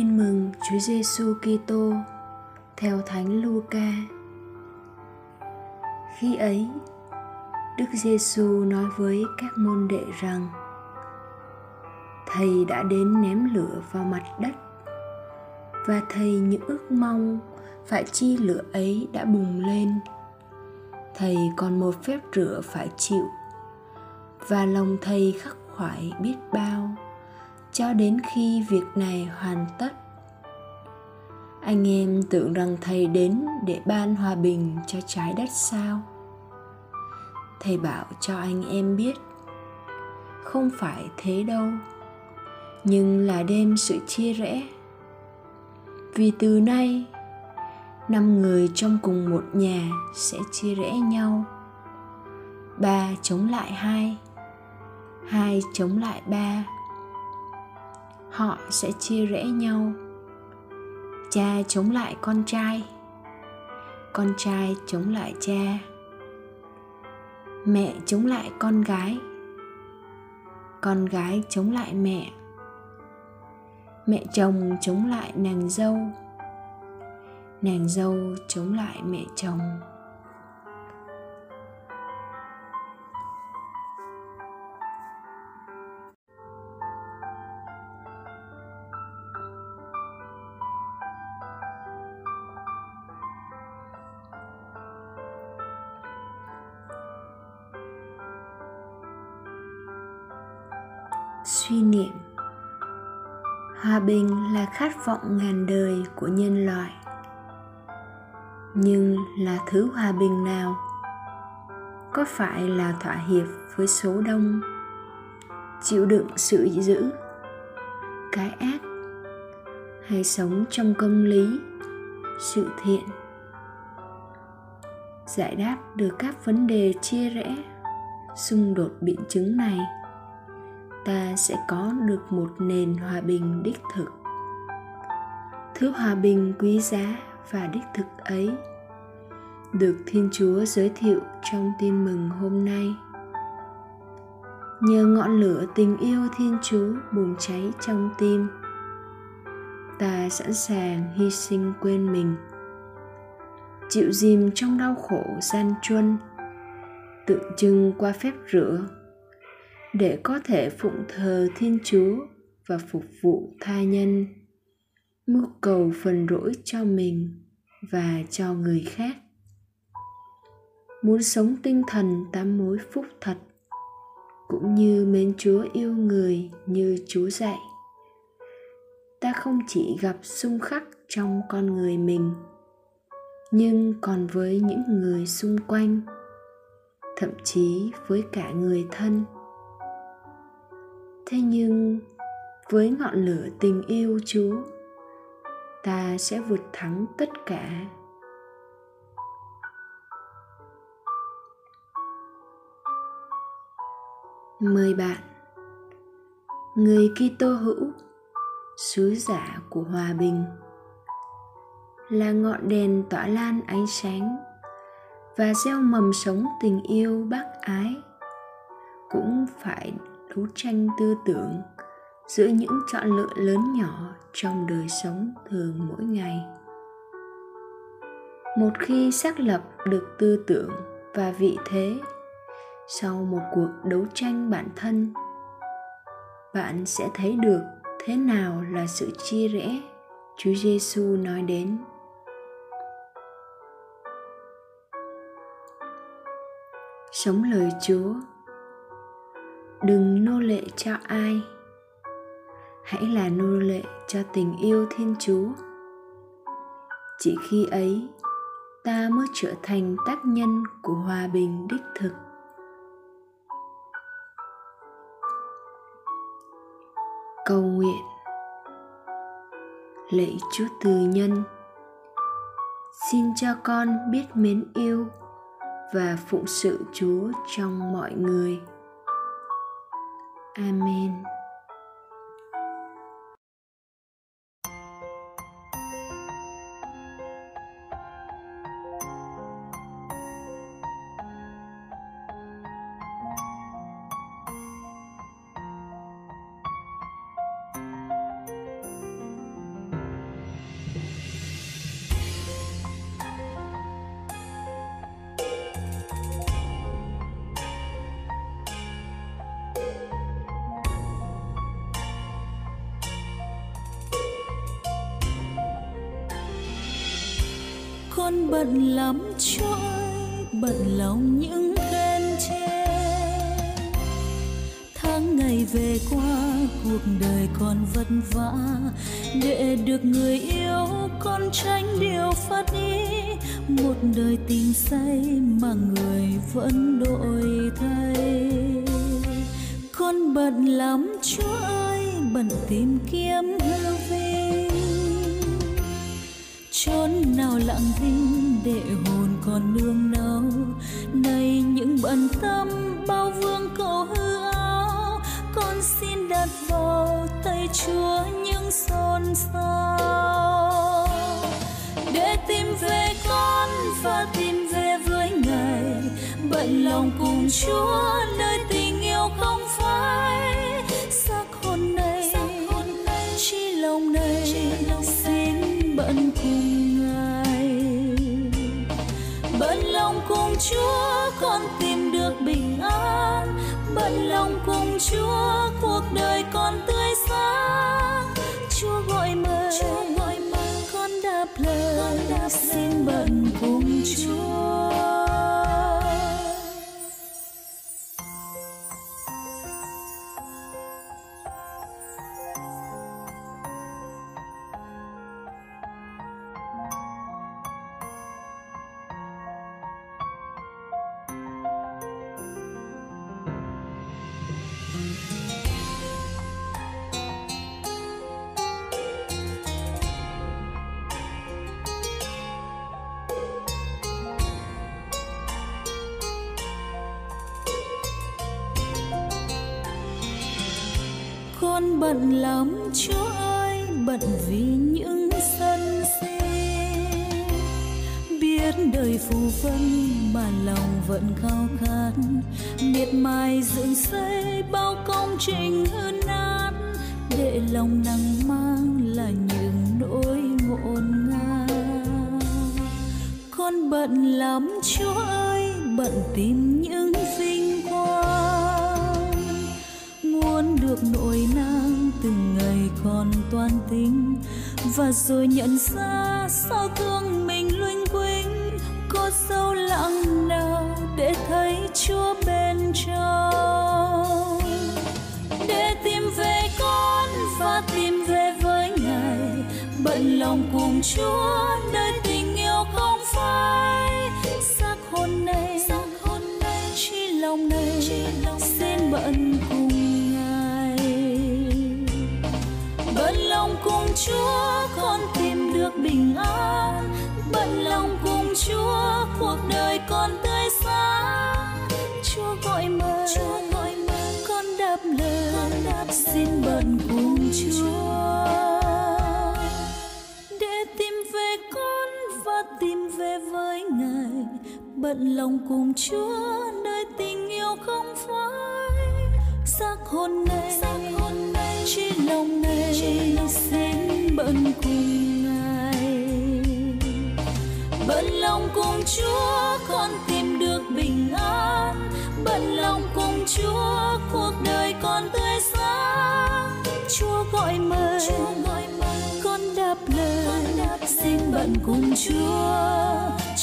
Tin mừng Chúa Giêsu Kitô theo Thánh Luca. Khi ấy, Đức Giêsu nói với các môn đệ rằng: Thầy đã đến ném lửa vào mặt đất và thầy những ước mong phải chi lửa ấy đã bùng lên. Thầy còn một phép rửa phải chịu và lòng thầy khắc khoải biết bao cho đến khi việc này hoàn tất. Anh em tưởng rằng thầy đến để ban hòa bình cho trái đất sao? Thầy bảo cho anh em biết, không phải thế đâu, nhưng là đêm sự chia rẽ. Vì từ nay, năm người trong cùng một nhà sẽ chia rẽ nhau. Ba chống lại hai hai chống lại ba họ sẽ chia rẽ nhau. Cha chống lại con trai con trai chống lại cha. Mẹ chống lại con gái con gái chống lại mẹ. Mẹ chồng chống lại nàng dâu nàng dâu chống lại mẹ chồng. Suy niệm. Hòa bình là khát vọng ngàn đời của nhân loại. Nhưng là thứ hòa bình nào? Có phải là thỏa hiệp với số đông? Chịu đựng sự dữ cái ác? Hay sống trong công lý, sự thiện? Giải đáp được các vấn đề chia rẽ, xung đột biện chứng này ta sẽ có được một nền hòa bình đích thực. Thứ hòa bình quý giá và đích thực ấy được thiên chúa giới thiệu trong tin mừng hôm nay. Nhờ ngọn lửa tình yêu thiên chúa bùng cháy trong tim, ta sẵn sàng hy sinh quên mình, chịu dìm trong đau khổ gian truân, tượng trưng qua phép rửa để có thể phụng thờ thiên chúa và phục vụ tha nhân, mưu cầu phần rỗi cho mình và cho người khác. Muốn sống tinh thần tám mối phúc thật, cũng như mến chúa yêu người như chúa dạy. Ta không chỉ gặp xung khắc trong con người mình, nhưng còn với những người xung quanh, thậm chí với cả người thân thế nhưng, với ngọn lửa tình yêu chúa, ta sẽ vượt thắng tất cả. Mời bạn, người Kitô hữu, sứ giả của hòa bình, là ngọn đèn tỏa lan ánh sáng và gieo mầm sống tình yêu bác ái, cũng phải đấu tranh tư tưởng giữa những chọn lựa lớn nhỏ trong đời sống thường mỗi ngày một khi xác lập được tư tưởng và vị thế sau một cuộc đấu tranh bản thân, bạn sẽ thấy được thế nào là sự chia rẽ Chúa Giêsu nói đến. Sống lời Chúa đừng nô lệ cho ai. Hãy là nô lệ cho tình yêu thiên chúa. Chỉ khi ấy, ta mới trở thành tác nhân của hòa bình đích thực. Cầu nguyện. Lạy chúa từ nhân, xin cho con biết mến yêu và phụng sự chúa trong mọi người. Amen. Con bận lắm trôi, bận lòng những khen chê tháng ngày về qua, cuộc đời còn vất vả. Để được người yêu, con tránh điều phát ý một đời tình say mà người vẫn đổi thay. Con bận lắm chúa ơi bận tìm kiếm hư vinh chốn nào lặng thinh để hồn còn nương nấu. Nay những bận tâm bao vương cầu hư áo con xin đặt vào tay chúa những xôn xao. Để tìm về con và tìm về với ngài, bận lòng cùng chúa nơi tình yêu không phai. Vẫn cùng ngài bận lòng cùng chúa, con tìm được bình an. Bận lòng cùng chúa con bận lắm chúa ơi bận vì những sân si. Biết đời phù vân mà lòng vẫn khao khát, miệt mài dựng xây bao công trình hư nát. Để lòng nặng mang là những nỗi ngổn ngang. Con bận lắm chúa ơi bận tìm những tình. Và rồi nhận ra sao thương mình luinh quinh có sâu lặng nào để thấy chúa bên trong? Để tìm về con và tìm về với ngài. Bận lòng cùng chúa nơi tình yêu không phai. Xác hồn này, chi lòng này, xin bận bình an. Bận lòng cùng chúa, cuộc đời con tươi sáng. Chúa gọi mời Chúa gọi mời con đáp lời xin bận cùng chúa. Để tìm về con và tìm về với ngài. Bận lòng cùng chúa, nơi tình yêu không phai. Xác hồn này chỉ lòng này xin bận lòng cùng chúa con tìm được bình an. Bận lòng cùng chúa cuộc đời con tươi sáng. Chúa gọi mời con đáp lời. Xin bận cùng chúa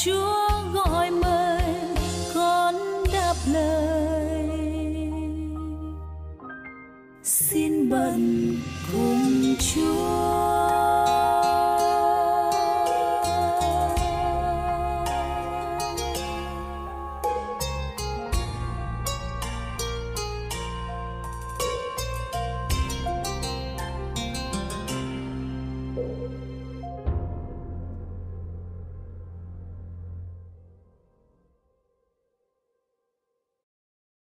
chúa